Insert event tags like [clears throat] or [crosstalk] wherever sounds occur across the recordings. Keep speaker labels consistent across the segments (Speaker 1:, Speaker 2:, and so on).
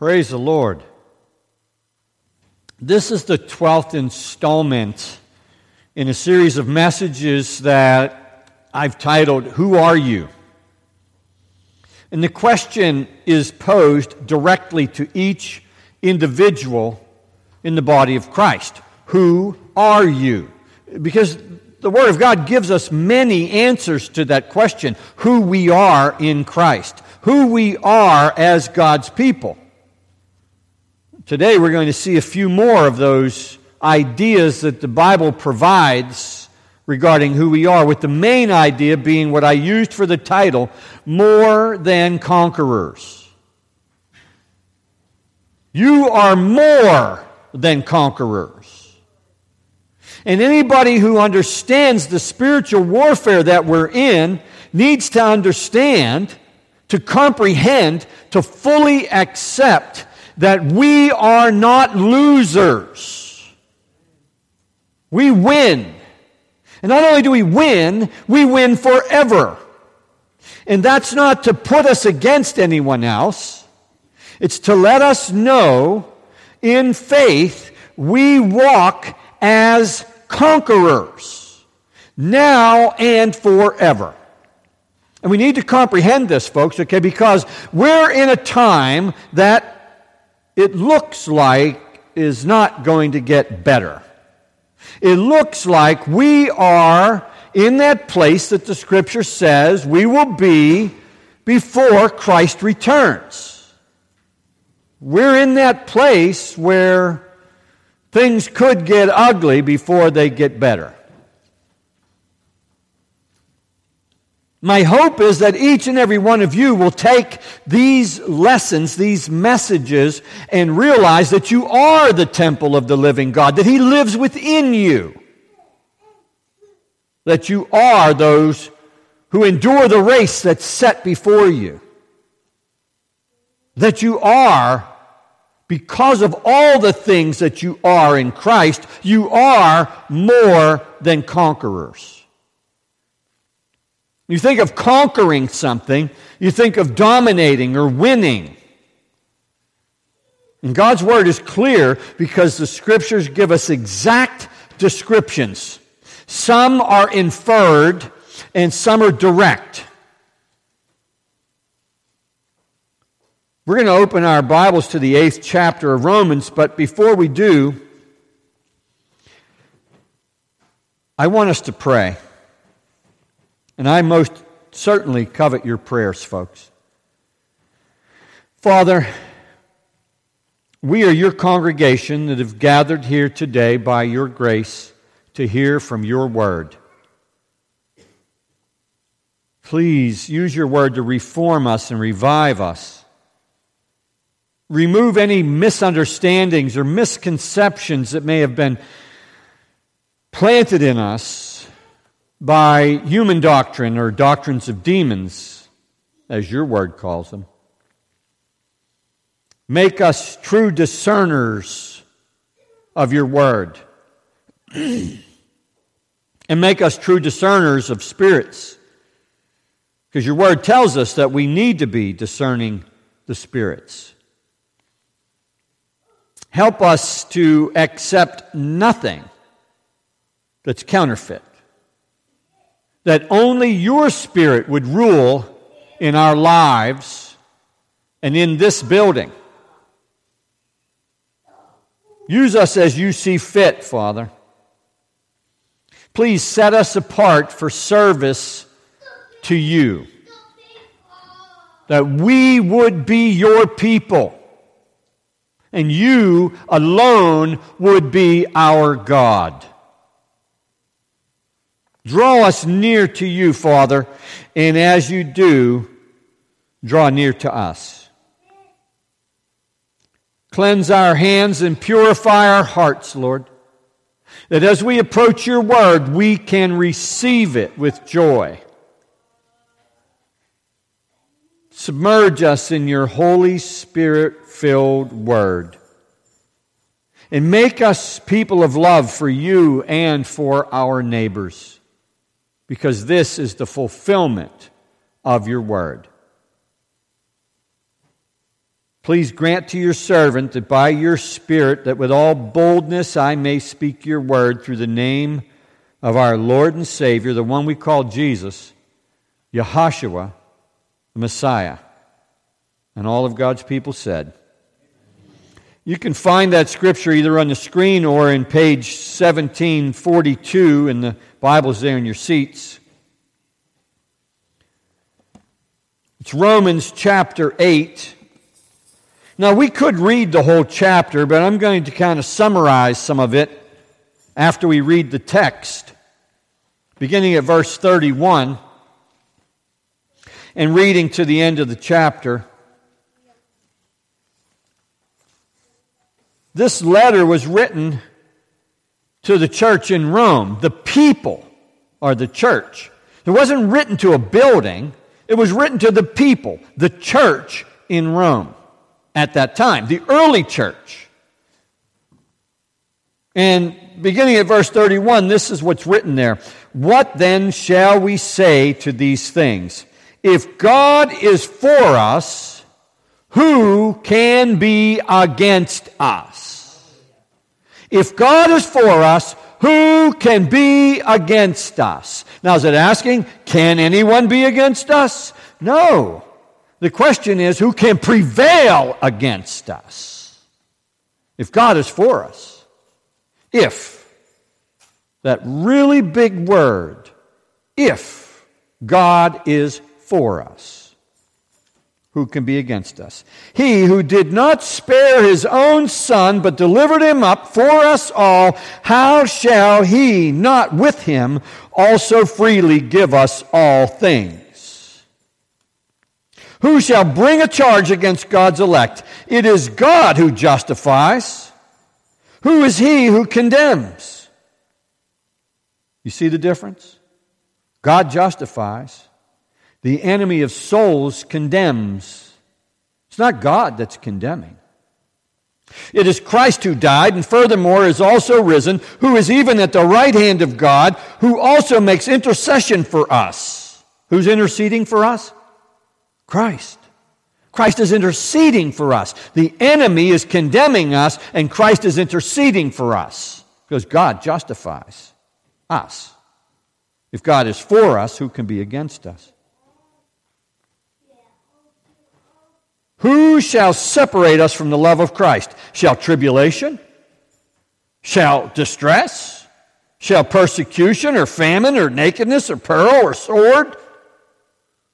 Speaker 1: Praise the Lord. This is the 12th installment in a series of messages that I've titled, Who Are You? And the question is posed directly to each individual in the body of Christ Who are you? Because the Word of God gives us many answers to that question who we are in Christ, who we are as God's people. Today we're going to see a few more of those ideas that the Bible provides regarding who we are, with the main idea being what I used for the title more than conquerors. You are more than conquerors. And anybody who understands the spiritual warfare that we're in needs to understand, to comprehend, to fully accept that we are not losers. We win. And not only do we win, we win forever. And that's not to put us against anyone else. It's to let us know in faith we walk as conquerors now and forever. And we need to comprehend this, folks, okay, because we're in a time that it looks like is not going to get better. It looks like we are in that place that the scripture says we will be before Christ returns. We're in that place where things could get ugly before they get better. My hope is that each and every one of you will take these lessons, these messages, and realize that you are the temple of the living God, that He lives within you, that you are those who endure the race that's set before you, that you are, because of all the things that you are in Christ, you are more than conquerors. You think of conquering something, you think of dominating or winning. And God's word is clear because the scriptures give us exact descriptions. Some are inferred and some are direct. We're going to open our Bibles to the eighth chapter of Romans, but before we do, I want us to pray. And I most certainly covet your prayers, folks. Father, we are your congregation that have gathered here today by your grace to hear from your word. Please use your word to reform us and revive us. Remove any misunderstandings or misconceptions that may have been planted in us by human doctrine or doctrines of demons, as your word calls them. Make us true discerners of your word. [clears throat] and make us true discerners of spirits. Because your word tells us that we need to be discerning the spirits. Help us to accept nothing that's counterfeit that only your spirit would rule in our lives and in this building. Use us as you see fit, Father. Please set us apart for service to you. That we would be your people and you alone would be our God. Draw us near to you, Father, and as you do, draw near to us. Cleanse our hands and purify our hearts, Lord, that as we approach your word, we can receive it with joy. Submerge us in your Holy Spirit filled word. And make us people of love for you and for our neighbors because this is the fulfillment of your word. Please grant to your servant that by your Spirit, that with all boldness I may speak your word through the name of our Lord and Savior, the one we call Jesus, Yahashua, the Messiah. And all of God's people said, you can find that scripture either on the screen or in page 1742 in the Bibles there in your seats. It's Romans chapter 8. Now, we could read the whole chapter, but I'm going to kind of summarize some of it after we read the text, beginning at verse 31 and reading to the end of the chapter. This letter was written to the church in Rome. The people are the church. It wasn't written to a building, it was written to the people, the church in Rome at that time, the early church. And beginning at verse 31, this is what's written there. What then shall we say to these things? If God is for us, who can be against us? If God is for us, who can be against us? Now, is it asking, can anyone be against us? No. The question is, who can prevail against us? If God is for us. If. That really big word. If God is for us who can be against us? He who did not spare his own son, but delivered him up for us all, how shall he not with him also freely give us all things? Who shall bring a charge against God's elect? It is God who justifies. Who is he who condemns? You see the difference? God justifies. The enemy of souls condemns. It's not God that's condemning. It is Christ who died and furthermore is also risen, who is even at the right hand of God, who also makes intercession for us. Who's interceding for us? Christ. Christ is interceding for us. The enemy is condemning us, and Christ is interceding for us because God justifies us. If God is for us, who can be against us? Who shall separate us from the love of Christ? Shall tribulation? Shall distress? Shall persecution or famine or nakedness or peril or sword?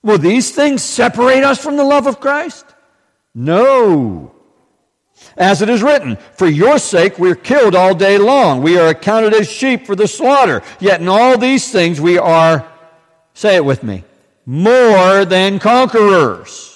Speaker 1: Will these things separate us from the love of Christ? No. As it is written, for your sake we are killed all day long. We are accounted as sheep for the slaughter. Yet in all these things we are, say it with me, more than conquerors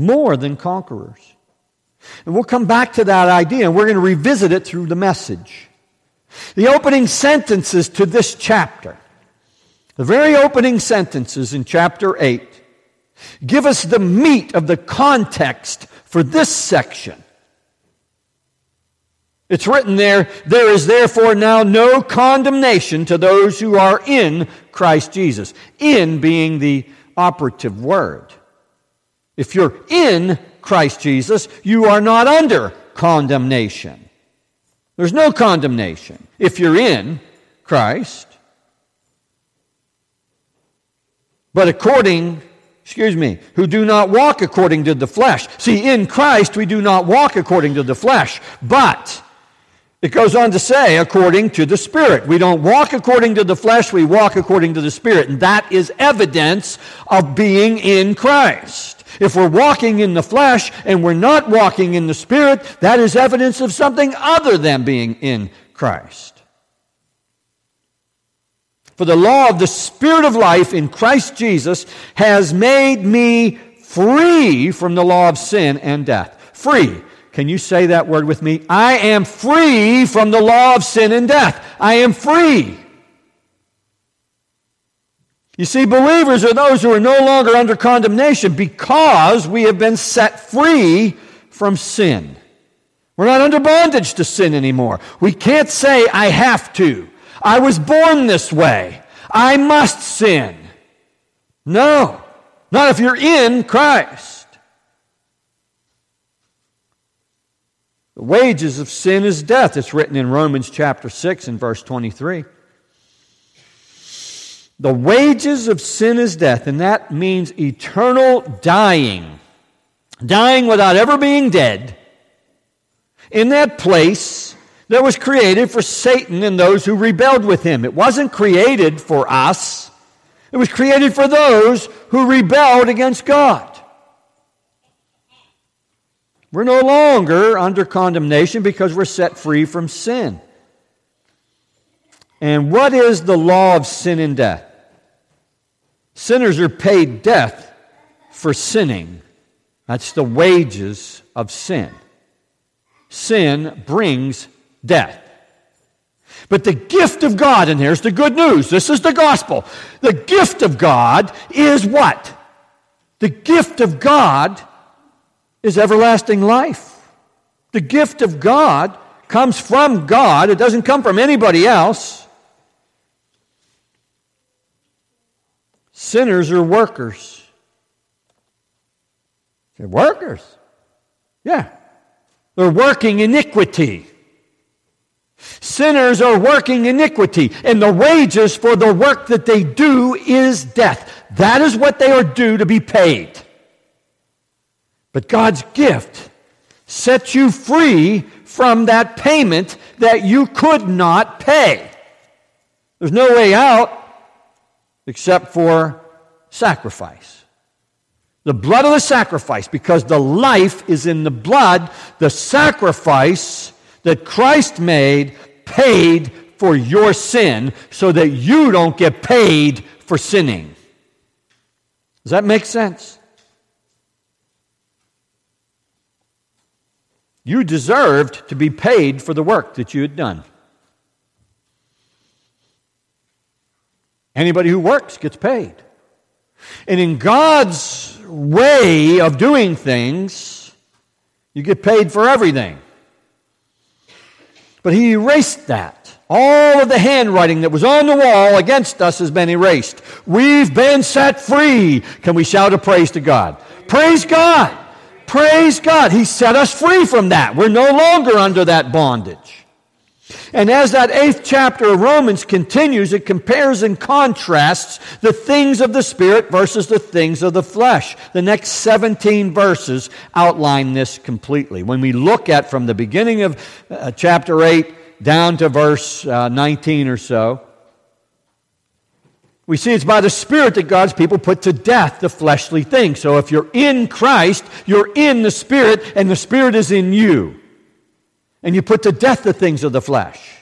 Speaker 1: more than conquerors. And we'll come back to that idea and we're going to revisit it through the message. The opening sentences to this chapter, the very opening sentences in chapter 8, give us the meat of the context for this section. It's written there, there is therefore now no condemnation to those who are in Christ Jesus. In being the operative word. If you're in Christ Jesus, you are not under condemnation. There's no condemnation if you're in Christ. But according, excuse me, who do not walk according to the flesh. See, in Christ we do not walk according to the flesh, but it goes on to say, according to the Spirit. We don't walk according to the flesh, we walk according to the Spirit. And that is evidence of being in Christ. If we're walking in the flesh and we're not walking in the Spirit, that is evidence of something other than being in Christ. For the law of the Spirit of life in Christ Jesus has made me free from the law of sin and death. Free. Can you say that word with me? I am free from the law of sin and death. I am free. You see, believers are those who are no longer under condemnation because we have been set free from sin. We're not under bondage to sin anymore. We can't say, I have to. I was born this way. I must sin. No, not if you're in Christ. The wages of sin is death. It's written in Romans chapter 6 and verse 23. The wages of sin is death, and that means eternal dying. Dying without ever being dead in that place that was created for Satan and those who rebelled with him. It wasn't created for us, it was created for those who rebelled against God. We're no longer under condemnation because we're set free from sin. And what is the law of sin and death? Sinners are paid death for sinning. That's the wages of sin. Sin brings death. But the gift of God, and here's the good news this is the gospel. The gift of God is what? The gift of God is everlasting life. The gift of God comes from God, it doesn't come from anybody else. Sinners are workers. They're workers. Yeah. They're working iniquity. Sinners are working iniquity, and the wages for the work that they do is death. That is what they are due to be paid. But God's gift sets you free from that payment that you could not pay. There's no way out except for sacrifice. The blood of the sacrifice, because the life is in the blood, the sacrifice that Christ made paid for your sin so that you don't get paid for sinning. Does that make sense? You deserved to be paid for the work that you had done. Anybody who works gets paid. And in God's way of doing things, you get paid for everything. But He erased that. All of the handwriting that was on the wall against us has been erased. We've been set free. Can we shout a praise to God? Praise God! Praise God! He set us free from that. We're no longer under that bondage. And as that eighth chapter of Romans continues, it compares and contrasts the things of the Spirit versus the things of the flesh. The next 17 verses outline this completely. When we look at from the beginning of uh, chapter 8 down to verse uh, 19 or so, we see it's by the Spirit that God's people put to death the fleshly things. So if you're in Christ, you're in the Spirit, and the Spirit is in you and you put to death the things of the flesh.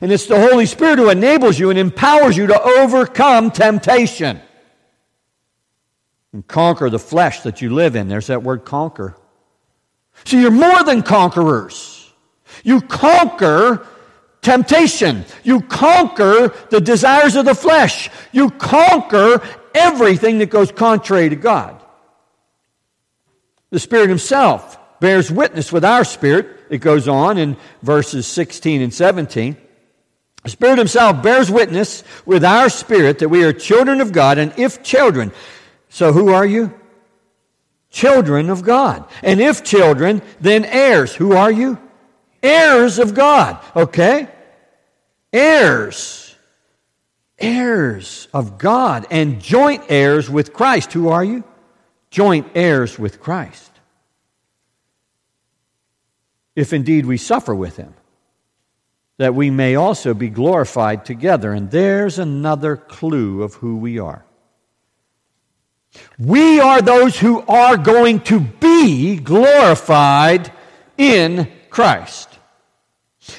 Speaker 1: And it's the Holy Spirit who enables you and empowers you to overcome temptation and conquer the flesh that you live in. There's that word conquer. So you're more than conquerors. You conquer temptation. You conquer the desires of the flesh. You conquer everything that goes contrary to God. The Spirit Himself bears witness with our spirit. It goes on in verses 16 and 17. The Spirit Himself bears witness with our spirit that we are children of God, and if children, so who are you? Children of God. And if children, then heirs. Who are you? Heirs of God. Okay? Heirs. Heirs of God and joint heirs with Christ. Who are you? Joint heirs with Christ if indeed we suffer with him, that we may also be glorified together. And there's another clue of who we are. We are those who are going to be glorified in Christ.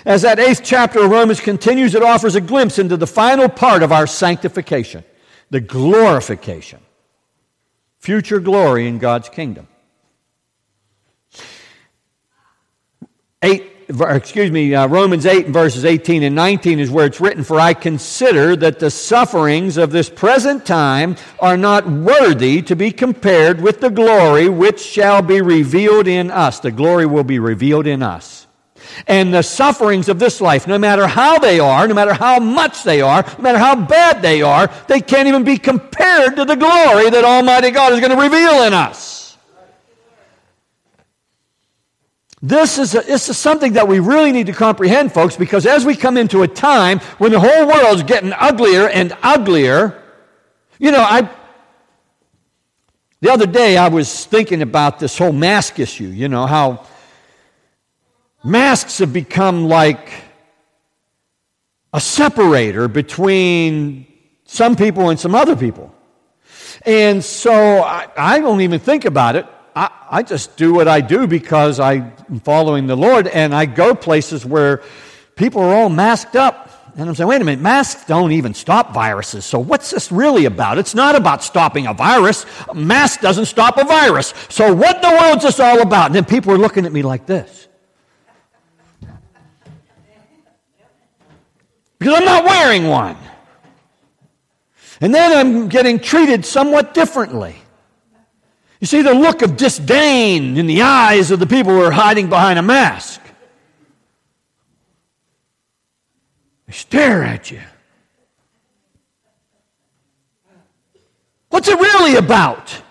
Speaker 1: As that eighth chapter of Romans continues, it offers a glimpse into the final part of our sanctification, the glorification. future glory in God's kingdom. 8 excuse me, uh, Romans 8 verses 18 and 19 is where it's written, For I consider that the sufferings of this present time are not worthy to be compared with the glory which shall be revealed in us. The glory will be revealed in us. And the sufferings of this life, no matter how they are, no matter how much they are, no matter how bad they are, they can't even be compared to the glory that Almighty God is going to reveal in us. This is, a, this is something that we really need to comprehend, folks, because as we come into a time when the whole world's getting uglier and uglier, you know, I. The other day I was thinking about this whole mask issue, you know, how masks have become like a separator between some people and some other people. And so I, I don't even think about it I, just do what I do because I'm following the Lord, and I go places where people are all masked up. And I'm saying, wait a minute, masks don't even stop viruses. So what's this really about? It's not about stopping a virus. A mask doesn't stop a virus. So what in the world's this all about? And then people are looking at me like this. Because I'm not wearing one. And then I'm getting treated somewhat differently. You see the look of disdain in the eyes of the people who are hiding behind a mask. They stare at you. What's it really about?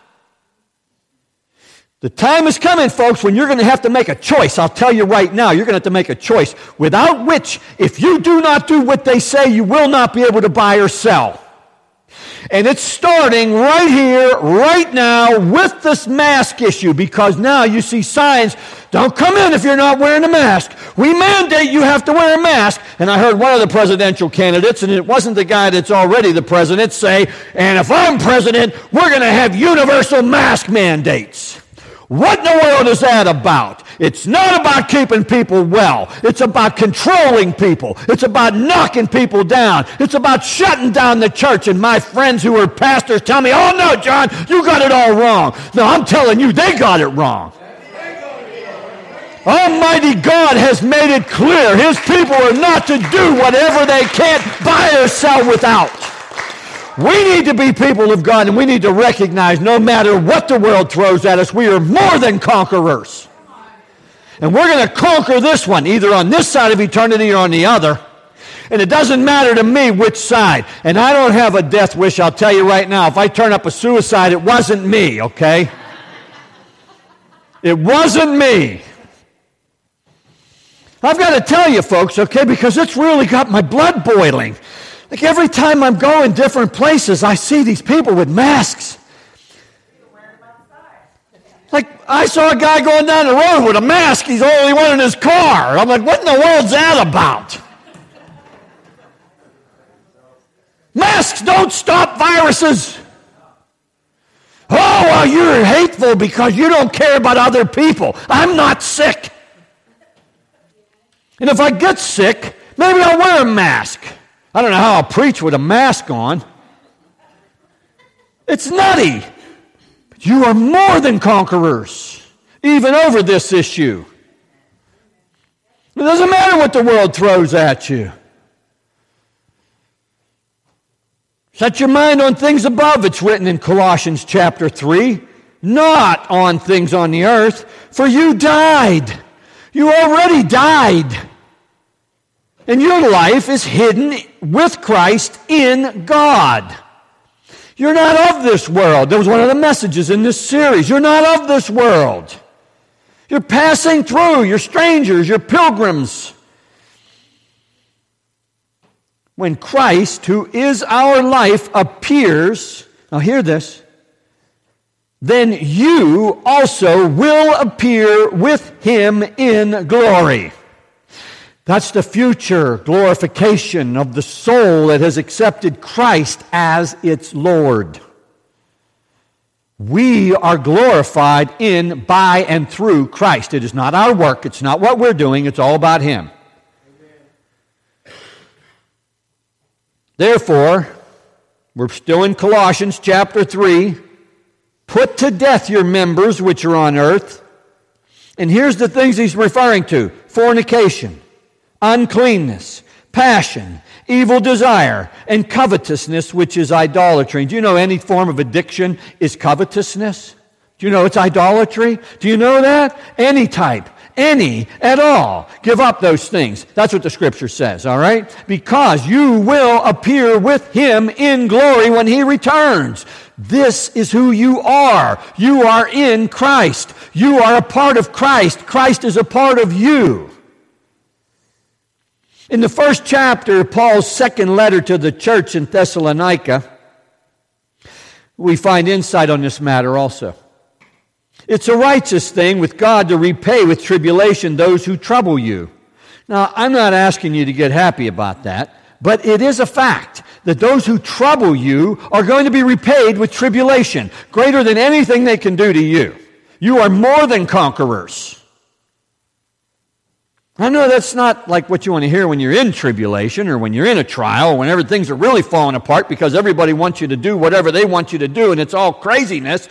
Speaker 1: The time is coming, folks, when you're going to have to make a choice. I'll tell you right now, you're going to have to make a choice without which, if you do not do what they say, you will not be able to buy or sell. And it's starting right here, right now, with this mask issue because now you see signs don't come in if you're not wearing a mask. We mandate you have to wear a mask. And I heard one of the presidential candidates, and it wasn't the guy that's already the president, say, and if I'm president, we're going to have universal mask mandates. What in the world is that about? It's not about keeping people well. It's about controlling people. It's about knocking people down. It's about shutting down the church. And my friends who are pastors tell me, oh no, John, you got it all wrong. No, I'm telling you, they got it wrong. Almighty God has made it clear His people are not to do whatever they can't buy or sell without. We need to be people of God and we need to recognize no matter what the world throws at us, we are more than conquerors. And we're going to conquer this one, either on this side of eternity or on the other. And it doesn't matter to me which side. And I don't have a death wish, I'll tell you right now. If I turn up a suicide, it wasn't me, okay? It wasn't me. I've got to tell you, folks, okay, because it's really got my blood boiling. Like every time I'm going different places, I see these people with masks. Like I saw a guy going down the road with a mask. He's the only one in his car. I'm like, what in the world's that about? Masks don't stop viruses. Oh, well, you're hateful because you don't care about other people. I'm not sick. And if I get sick, maybe I'll wear a mask. I don't know how I'll preach with a mask on. It's nutty. But you are more than conquerors, even over this issue. It doesn't matter what the world throws at you. Set your mind on things above, it's written in Colossians chapter 3, not on things on the earth, for you died. You already died. And your life is hidden with Christ in God. You're not of this world. That was one of the messages in this series. You're not of this world. You're passing through. You're strangers. You're pilgrims. When Christ, who is our life, appears, now hear this, then you also will appear with him in glory. That's the future glorification of the soul that has accepted Christ as its Lord. We are glorified in, by, and through Christ. It is not our work, it's not what we're doing, it's all about Him. Therefore, we're still in Colossians chapter 3. Put to death your members which are on earth. And here's the things he's referring to fornication, uncleanness, passion, evil desire, and covetousness, which is idolatry. do you know any form of addiction is covetousness? Do you know it's idolatry? Do you know that? Any type any at all. Give up those things. That's what the scripture says, all right? Because you will appear with him in glory when he returns. This is who you are. You are in Christ. You are a part of Christ. Christ is a part of you. In the first chapter of Paul's second letter to the church in Thessalonica, we find insight on this matter also. It's a righteous thing with God to repay with tribulation those who trouble you. Now, I'm not asking you to get happy about that, but it is a fact that those who trouble you are going to be repaid with tribulation, greater than anything they can do to you. You are more than conquerors. I know that's not like what you want to hear when you're in tribulation or when you're in a trial, whenever things are really falling apart because everybody wants you to do whatever they want you to do and it's all craziness.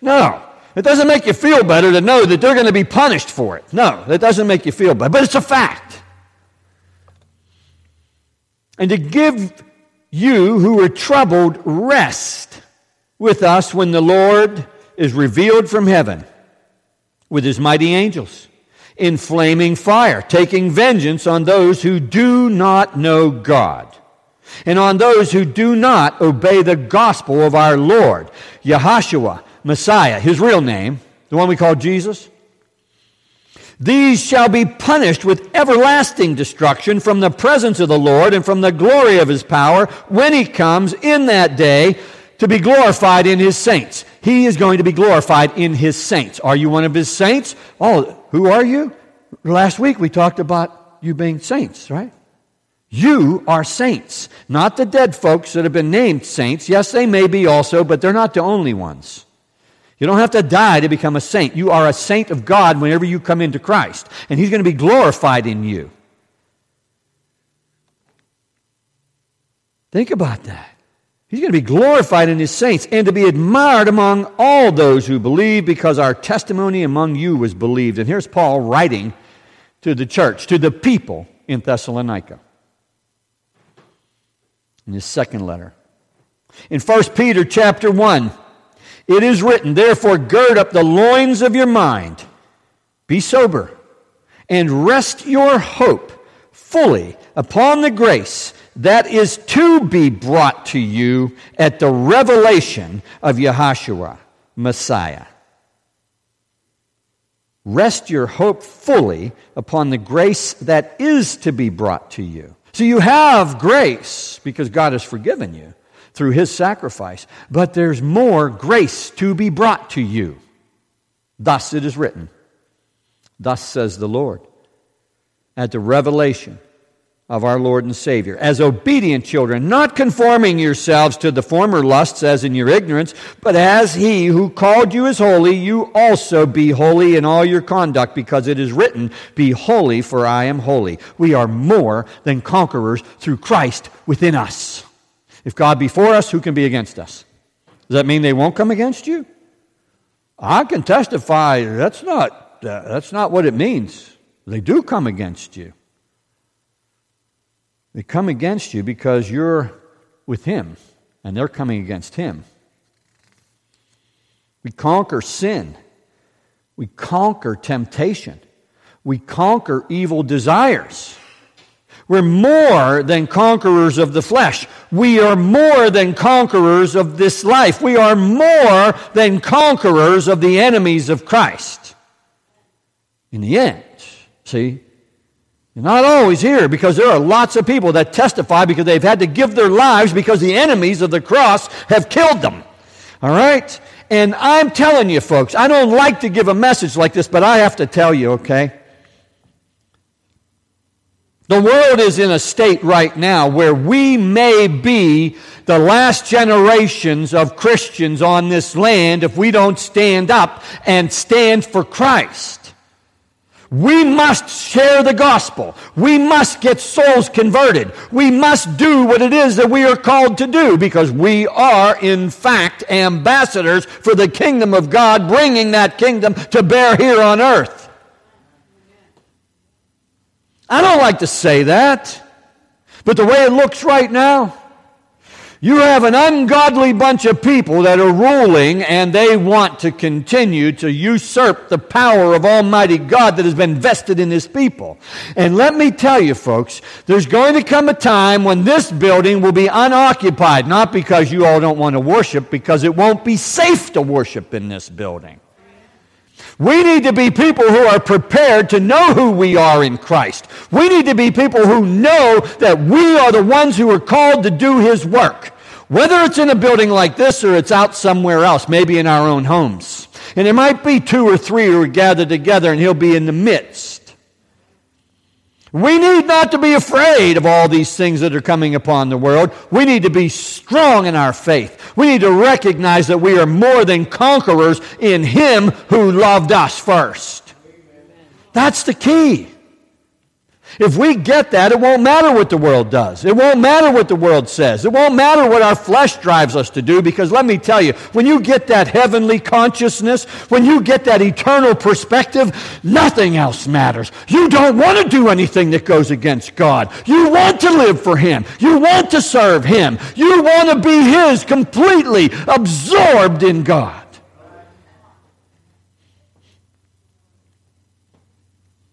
Speaker 1: No. It doesn't make you feel better to know that they're going to be punished for it. No, that doesn't make you feel better, but it's a fact. And to give you who are troubled rest with us when the Lord is revealed from heaven with his mighty angels in flaming fire, taking vengeance on those who do not know God and on those who do not obey the gospel of our Lord, Yahshua Messiah, his real name, the one we call Jesus. These shall be punished with everlasting destruction from the presence of the Lord and from the glory of his power when he comes in that day to be glorified in his saints. He is going to be glorified in his saints. Are you one of his saints? Oh, who are you? Last week we talked about you being saints, right? You are saints, not the dead folks that have been named saints. Yes, they may be also, but they're not the only ones. You don't have to die to become a saint. You are a saint of God whenever you come into Christ, and He's going to be glorified in you. Think about that. He's going to be glorified in His saints and to be admired among all those who believe because our testimony among you was believed. And here's Paul writing to the church, to the people in Thessalonica in his second letter. In 1 Peter chapter 1, it is written, Therefore, gird up the loins of your mind, be sober, and rest your hope fully upon the grace that is to be brought to you at the revelation of Yahshua, Messiah. Rest your hope fully upon the grace that is to be brought to you. So you have grace because God has forgiven you through his sacrifice. But there's more grace to be brought to you. Thus it is written. Thus says the Lord. At the revelation of our Lord and Savior, as obedient children, not conforming yourselves to the former lusts as in your ignorance, but as he who called you is holy, you also be holy in all your conduct, because it is written, Be holy, for I am holy. We are more than conquerors through Christ within us. If God be for us, who can be against us? Does that mean they won't come against you? I can testify that's not, uh, that's not what it means. They do come against you. They come against you because you're with Him and they're coming against Him. We conquer sin, we conquer temptation, we conquer evil desires. We're more than conquerors of the flesh. We are more than conquerors of this life. We are more than conquerors of the enemies of Christ. In the end, see, you're not always here because there are lots of people that testify because they've had to give their lives because the enemies of the cross have killed them. All right? And I'm telling you, folks, I don't like to give a message like this, but I have to tell you, okay? The world is in a state right now where we may be the last generations of Christians on this land if we don't stand up and stand for Christ. We must share the gospel. We must get souls converted. We must do what it is that we are called to do because we are, in fact, ambassadors for the kingdom of God, bringing that kingdom to bear here on earth. I don't like to say that, but the way it looks right now, you have an ungodly bunch of people that are ruling and they want to continue to usurp the power of Almighty God that has been vested in His people. And let me tell you, folks, there's going to come a time when this building will be unoccupied, not because you all don't want to worship, because it won't be safe to worship in this building. We need to be people who are prepared to know who we are in Christ. We need to be people who know that we are the ones who are called to do His work. Whether it's in a building like this or it's out somewhere else, maybe in our own homes. And there might be two or three who are gathered together and He'll be in the midst. We need not to be afraid of all these things that are coming upon the world. We need to be strong in our faith. We need to recognize that we are more than conquerors in Him who loved us first. That's the key. If we get that, it won't matter what the world does. It won't matter what the world says. It won't matter what our flesh drives us to do because let me tell you, when you get that heavenly consciousness, when you get that eternal perspective, nothing else matters. You don't want to do anything that goes against God. You want to live for Him. You want to serve Him. You want to be His completely absorbed in God.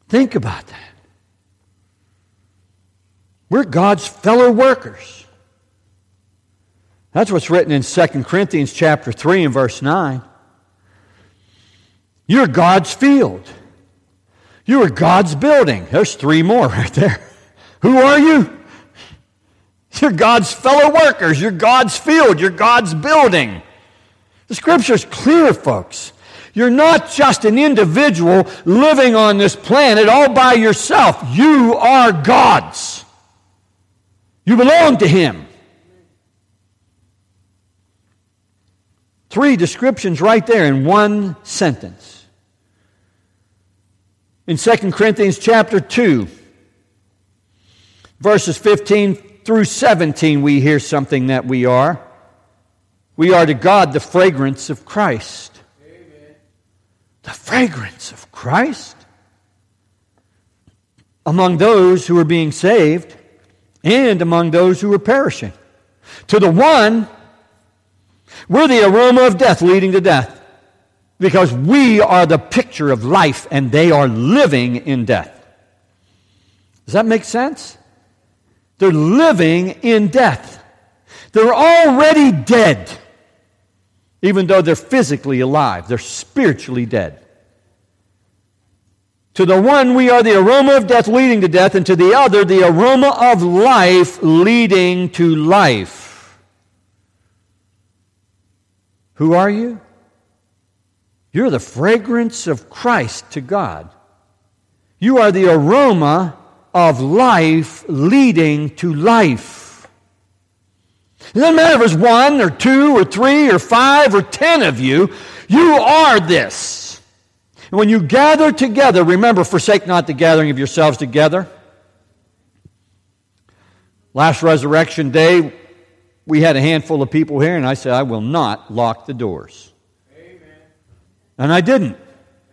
Speaker 1: Think about that. We're God's fellow workers. That's what's written in 2 Corinthians chapter 3 and verse 9. You're God's field. You are God's building. There's three more [laughs] right there. Who are you? You're God's fellow workers. You're God's field. You're God's building. The scripture's clear, folks. You're not just an individual living on this planet all by yourself. You are God's. You belong to Him. Three descriptions right there in one sentence. In 2 Corinthians chapter 2, verses 15 through 17, we hear something that we are. We are to God the fragrance of Christ. Amen. The fragrance of Christ among those who are being saved and among those who are perishing. To the one, we're the aroma of death leading to death because we are the picture of life and they are living in death. Does that make sense? They're living in death. They're already dead, even though they're physically alive. They're spiritually dead. To the one, we are the aroma of death leading to death, and to the other, the aroma of life leading to life. Who are you? You're the fragrance of Christ to God. You are the aroma of life leading to life. It doesn't matter if it's one or two or three or five or ten of you, you are this. And when you gather together, remember, forsake not the gathering of yourselves together. Last resurrection day, we had a handful of people here, and I said, I will not lock the doors. Amen. And I didn't.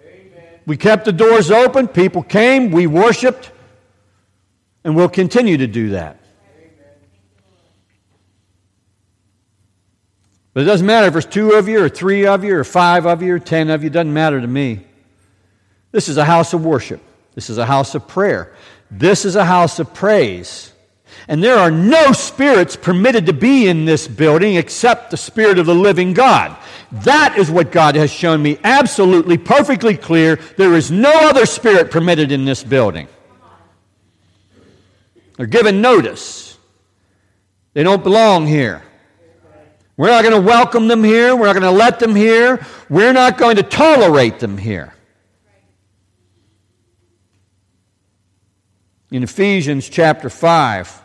Speaker 1: Amen. We kept the doors open, people came, we worshiped, and we'll continue to do that. But it doesn't matter if there's two of you, or three of you, or five of you, or ten of you, it doesn't matter to me. This is a house of worship. This is a house of prayer. This is a house of praise. And there are no spirits permitted to be in this building except the Spirit of the living God. That is what God has shown me absolutely, perfectly clear. There is no other spirit permitted in this building. They're given notice. They don't belong here. We're not going to welcome them here. We're not going to let them here. We're not going to tolerate them here. In Ephesians chapter 5.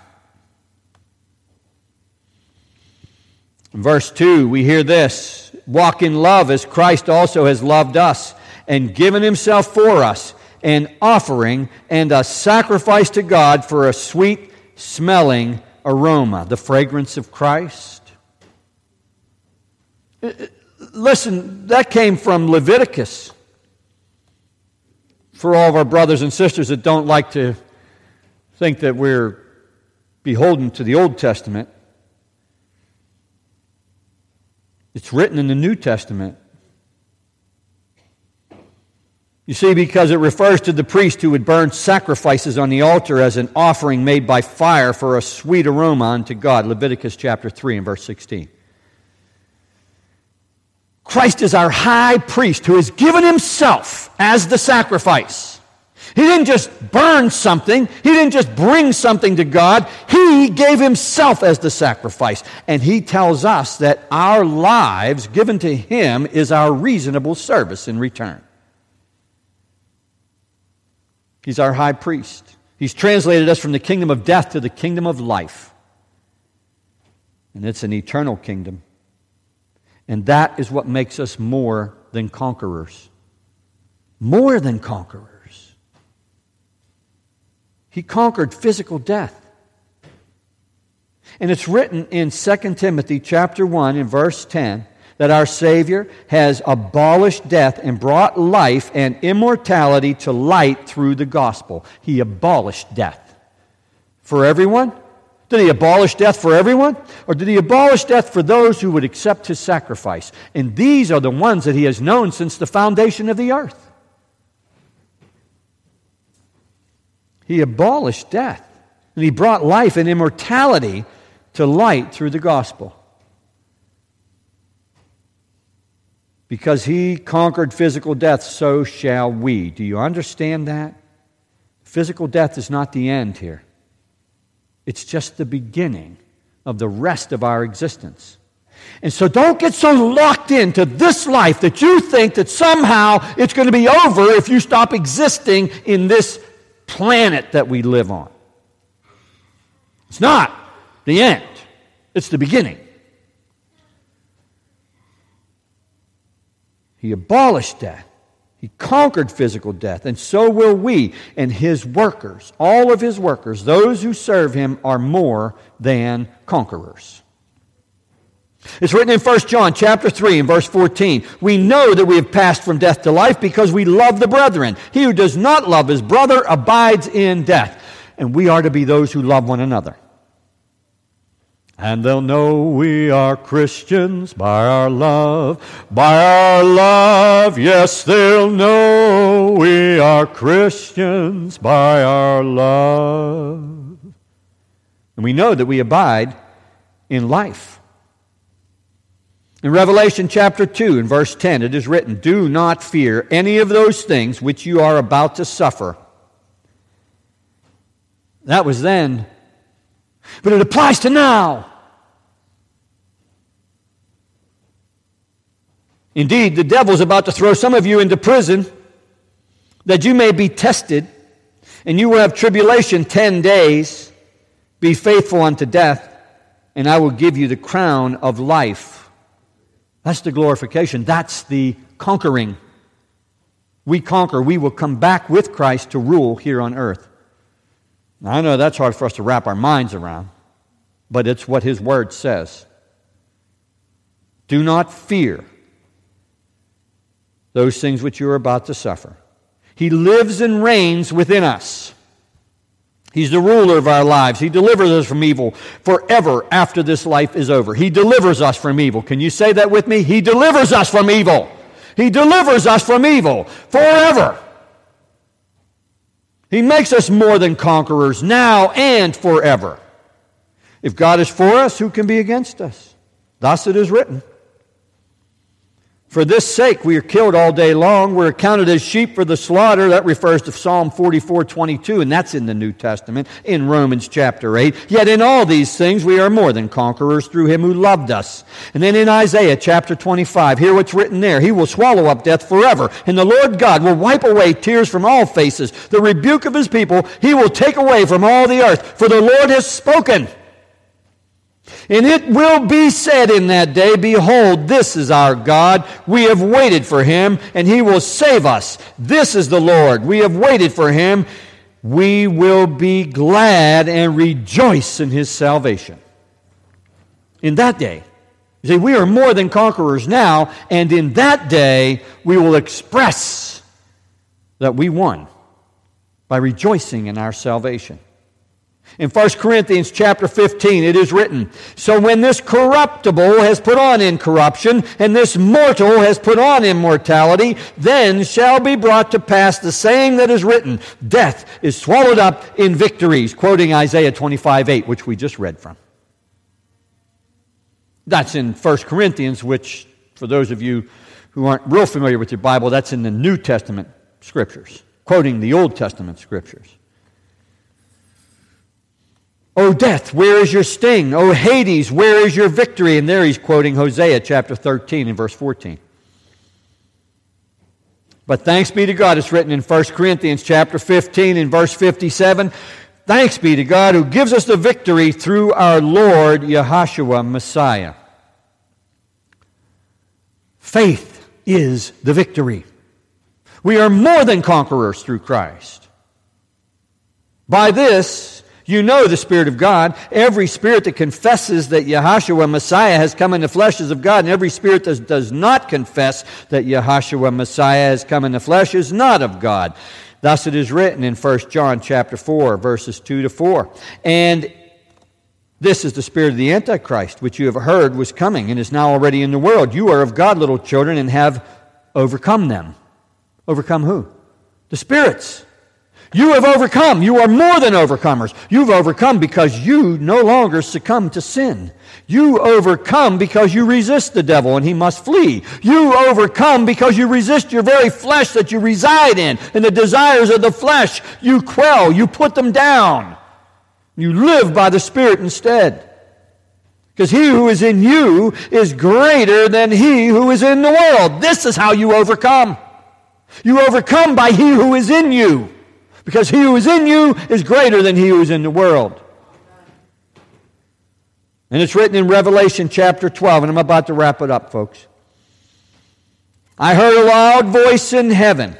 Speaker 1: In verse 2, we hear this Walk in love as Christ also has loved us and given himself for us, an offering and a sacrifice to God for a sweet smelling aroma, the fragrance of Christ. Uh, uh, listen, that came from Leviticus. For all of our brothers and sisters that don't like to think that we're beholden to the Old Testament, it's written in the New Testament. You see, because it refers to the priest who would burn sacrifices on the altar as an offering made by fire for a sweet aroma unto God. Leviticus chapter 3 and verse 16. Christ is our high priest who has given himself as the sacrifice. He didn't just burn something, he didn't just bring something to God, he gave himself as the sacrifice. And he tells us that our lives given to him is our reasonable service in return. He's our high priest. He's translated us from the kingdom of death to the kingdom of life. And it's an eternal kingdom. And that is what makes us more than conquerors. More than conquerors. He conquered physical death. And it's written in 2 Timothy chapter 1 in verse 10 that our Savior has abolished death and brought life and immortality to light through the gospel. He abolished death. For everyone? Did he abolish death for everyone? Or did he abolish death for those who would accept his sacrifice? And these are the ones that he has known since the foundation of the earth. He abolished death, and he brought life and immortality to light through the gospel. Because he conquered physical death, so shall we. Do you understand that? Physical death is not the end here, it's just the beginning of the rest of our existence. And so don't get so locked into this life that you think that somehow it's going to be over if you stop existing in this planet that we live on. It's not the end, it's the beginning. He abolished death. He conquered physical death, and so will we and his workers, all of his workers, those who serve him, are more than conquerors. It's written in 1 John chapter 3 and verse 14. We know that we have passed from death to life because we love the brethren. He who does not love his brother abides in death. And we are to be those who love one another. And they'll know we are Christians by our love, by our love. Yes, they'll know we are Christians by our love. And we know that we abide in life. In Revelation chapter 2 and verse 10, it is written, Do not fear any of those things which you are about to suffer. That was then but it applies to now. Indeed, the devil's about to throw some of you into prison that you may be tested, and you will have tribulation 10 days. Be faithful unto death, and I will give you the crown of life. That's the glorification. That's the conquering. We conquer. We will come back with Christ to rule here on earth. Now, I know that's hard for us to wrap our minds around, but it's what His Word says. Do not fear those things which you are about to suffer. He lives and reigns within us. He's the ruler of our lives. He delivers us from evil forever after this life is over. He delivers us from evil. Can you say that with me? He delivers us from evil. He delivers us from evil forever. He makes us more than conquerors now and forever. If God is for us, who can be against us? Thus it is written. For this sake we are killed all day long. We're accounted as sheep for the slaughter. That refers to Psalm 44 22, and that's in the New Testament, in Romans chapter 8. Yet in all these things we are more than conquerors through him who loved us. And then in Isaiah chapter 25, hear what's written there. He will swallow up death forever, and the Lord God will wipe away tears from all faces. The rebuke of his people he will take away from all the earth, for the Lord has spoken. And it will be said in that day, Behold, this is our God. We have waited for him, and he will save us. This is the Lord. We have waited for him. We will be glad and rejoice in his salvation. In that day, you see, we are more than conquerors now, and in that day, we will express that we won by rejoicing in our salvation. In 1 Corinthians chapter 15, it is written, So when this corruptible has put on incorruption, and this mortal has put on immortality, then shall be brought to pass the saying that is written, Death is swallowed up in victories, quoting Isaiah 25 8, which we just read from. That's in 1 Corinthians, which, for those of you who aren't real familiar with your Bible, that's in the New Testament scriptures, quoting the Old Testament scriptures. O death, where is your sting? O Hades, where is your victory? And there he's quoting Hosea chapter 13 and verse 14. But thanks be to God, it's written in 1 Corinthians chapter 15 and verse 57. Thanks be to God who gives us the victory through our Lord Yahshua Messiah. Faith is the victory. We are more than conquerors through Christ. By this, you know the Spirit of God. Every spirit that confesses that Yahshua Messiah has come in the flesh is of God, and every spirit that does not confess that Yahshua Messiah has come in the flesh is not of God. Thus it is written in 1 John chapter 4, verses 2 to 4. And this is the spirit of the Antichrist, which you have heard was coming and is now already in the world. You are of God, little children, and have overcome them. Overcome who? The spirits. You have overcome. You are more than overcomers. You've overcome because you no longer succumb to sin. You overcome because you resist the devil and he must flee. You overcome because you resist your very flesh that you reside in and the desires of the flesh. You quell. You put them down. You live by the Spirit instead. Because he who is in you is greater than he who is in the world. This is how you overcome. You overcome by he who is in you because he who is in you is greater than he who is in the world. And it's written in Revelation chapter 12, and I'm about to wrap it up, folks. I heard a loud voice in heaven.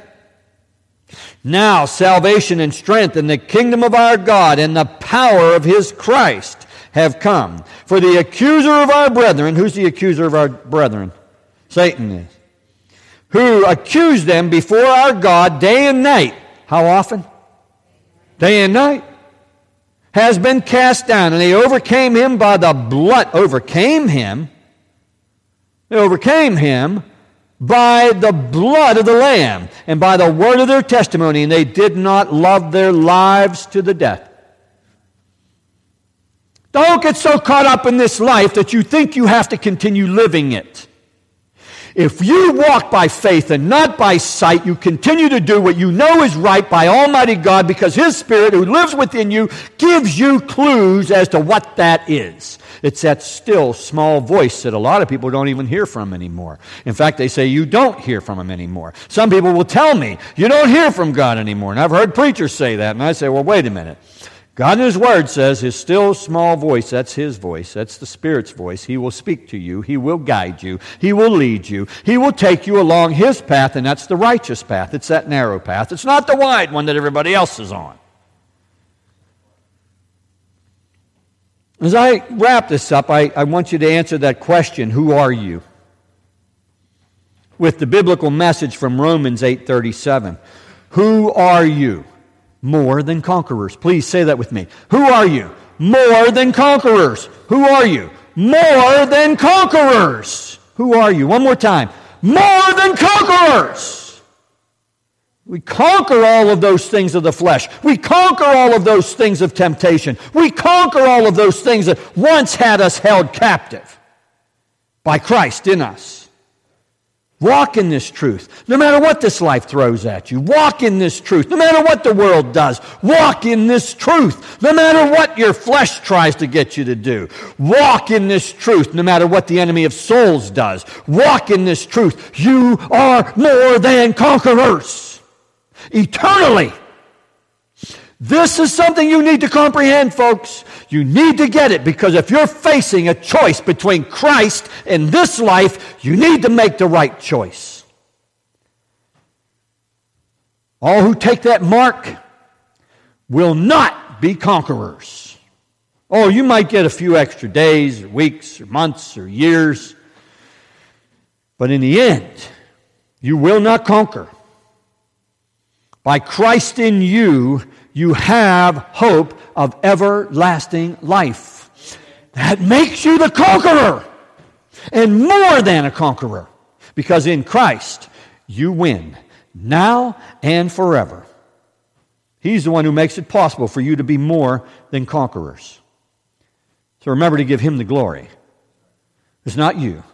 Speaker 1: Now salvation and strength and the kingdom of our God and the power of his Christ have come. For the accuser of our brethren, who's the accuser of our brethren? Satan is. Who accused them before our God day and night. How often? Day and night, has been cast down, and they overcame him by the blood. Overcame him. They overcame him by the blood of the Lamb and by the word of their testimony, and they did not love their lives to the death. Don't get so caught up in this life that you think you have to continue living it. If you walk by faith and not by sight, you continue to do what you know is right by Almighty God because His Spirit, who lives within you, gives you clues as to what that is. It's that still small voice that a lot of people don't even hear from anymore. In fact, they say you don't hear from Him anymore. Some people will tell me, you don't hear from God anymore. And I've heard preachers say that. And I say, well, wait a minute. God in His Word says His still small voice, that's His voice, that's the Spirit's voice. He will speak to you, He will guide you, He will lead you, He will take you along His path, and that's the righteous path. It's that narrow path. It's not the wide one that everybody else is on. As I wrap this up, I, I want you to answer that question Who are you? With the biblical message from Romans 8:37. Who are you? More than conquerors. Please say that with me. Who are you? More than conquerors. Who are you? More than conquerors. Who are you? One more time. More than conquerors. We conquer all of those things of the flesh. We conquer all of those things of temptation. We conquer all of those things that once had us held captive by Christ in us. Walk in this truth. No matter what this life throws at you, walk in this truth. No matter what the world does, walk in this truth. No matter what your flesh tries to get you to do, walk in this truth. No matter what the enemy of souls does, walk in this truth. You are more than conquerors eternally. This is something you need to comprehend, folks. You need to get it because if you're facing a choice between Christ and this life, you need to make the right choice. All who take that mark will not be conquerors. Oh, you might get a few extra days or weeks or months or years, but in the end, you will not conquer. By Christ in you, you have hope of everlasting life. That makes you the conqueror and more than a conqueror because in Christ you win now and forever. He's the one who makes it possible for you to be more than conquerors. So remember to give him the glory. It's not you.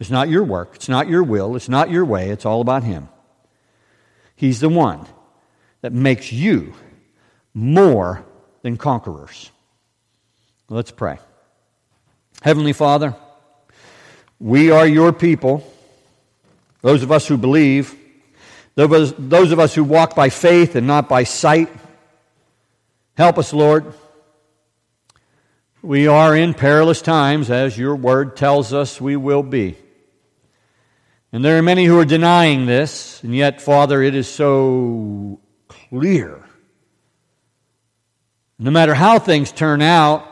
Speaker 1: It's not your work. It's not your will. It's not your way. It's all about him. He's the one that makes you more than conquerors. Let's pray. Heavenly Father, we are your people, those of us who believe, those of us who walk by faith and not by sight. Help us, Lord. We are in perilous times, as your word tells us we will be. And there are many who are denying this, and yet, Father, it is so clear. No matter how things turn out,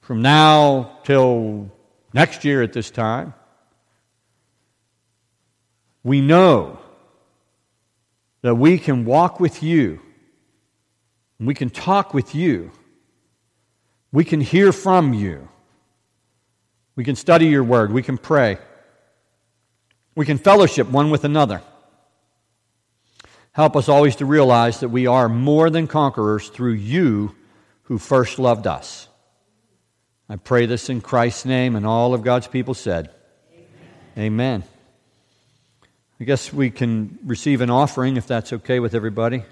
Speaker 1: from now till next year at this time, we know that we can walk with you, we can talk with you, we can hear from you, we can study your word, we can pray, we can fellowship one with another. Help us always to realize that we are more than conquerors through you who first loved us. I pray this in Christ's name, and all of God's people said, Amen. Amen. I guess we can receive an offering if that's okay with everybody.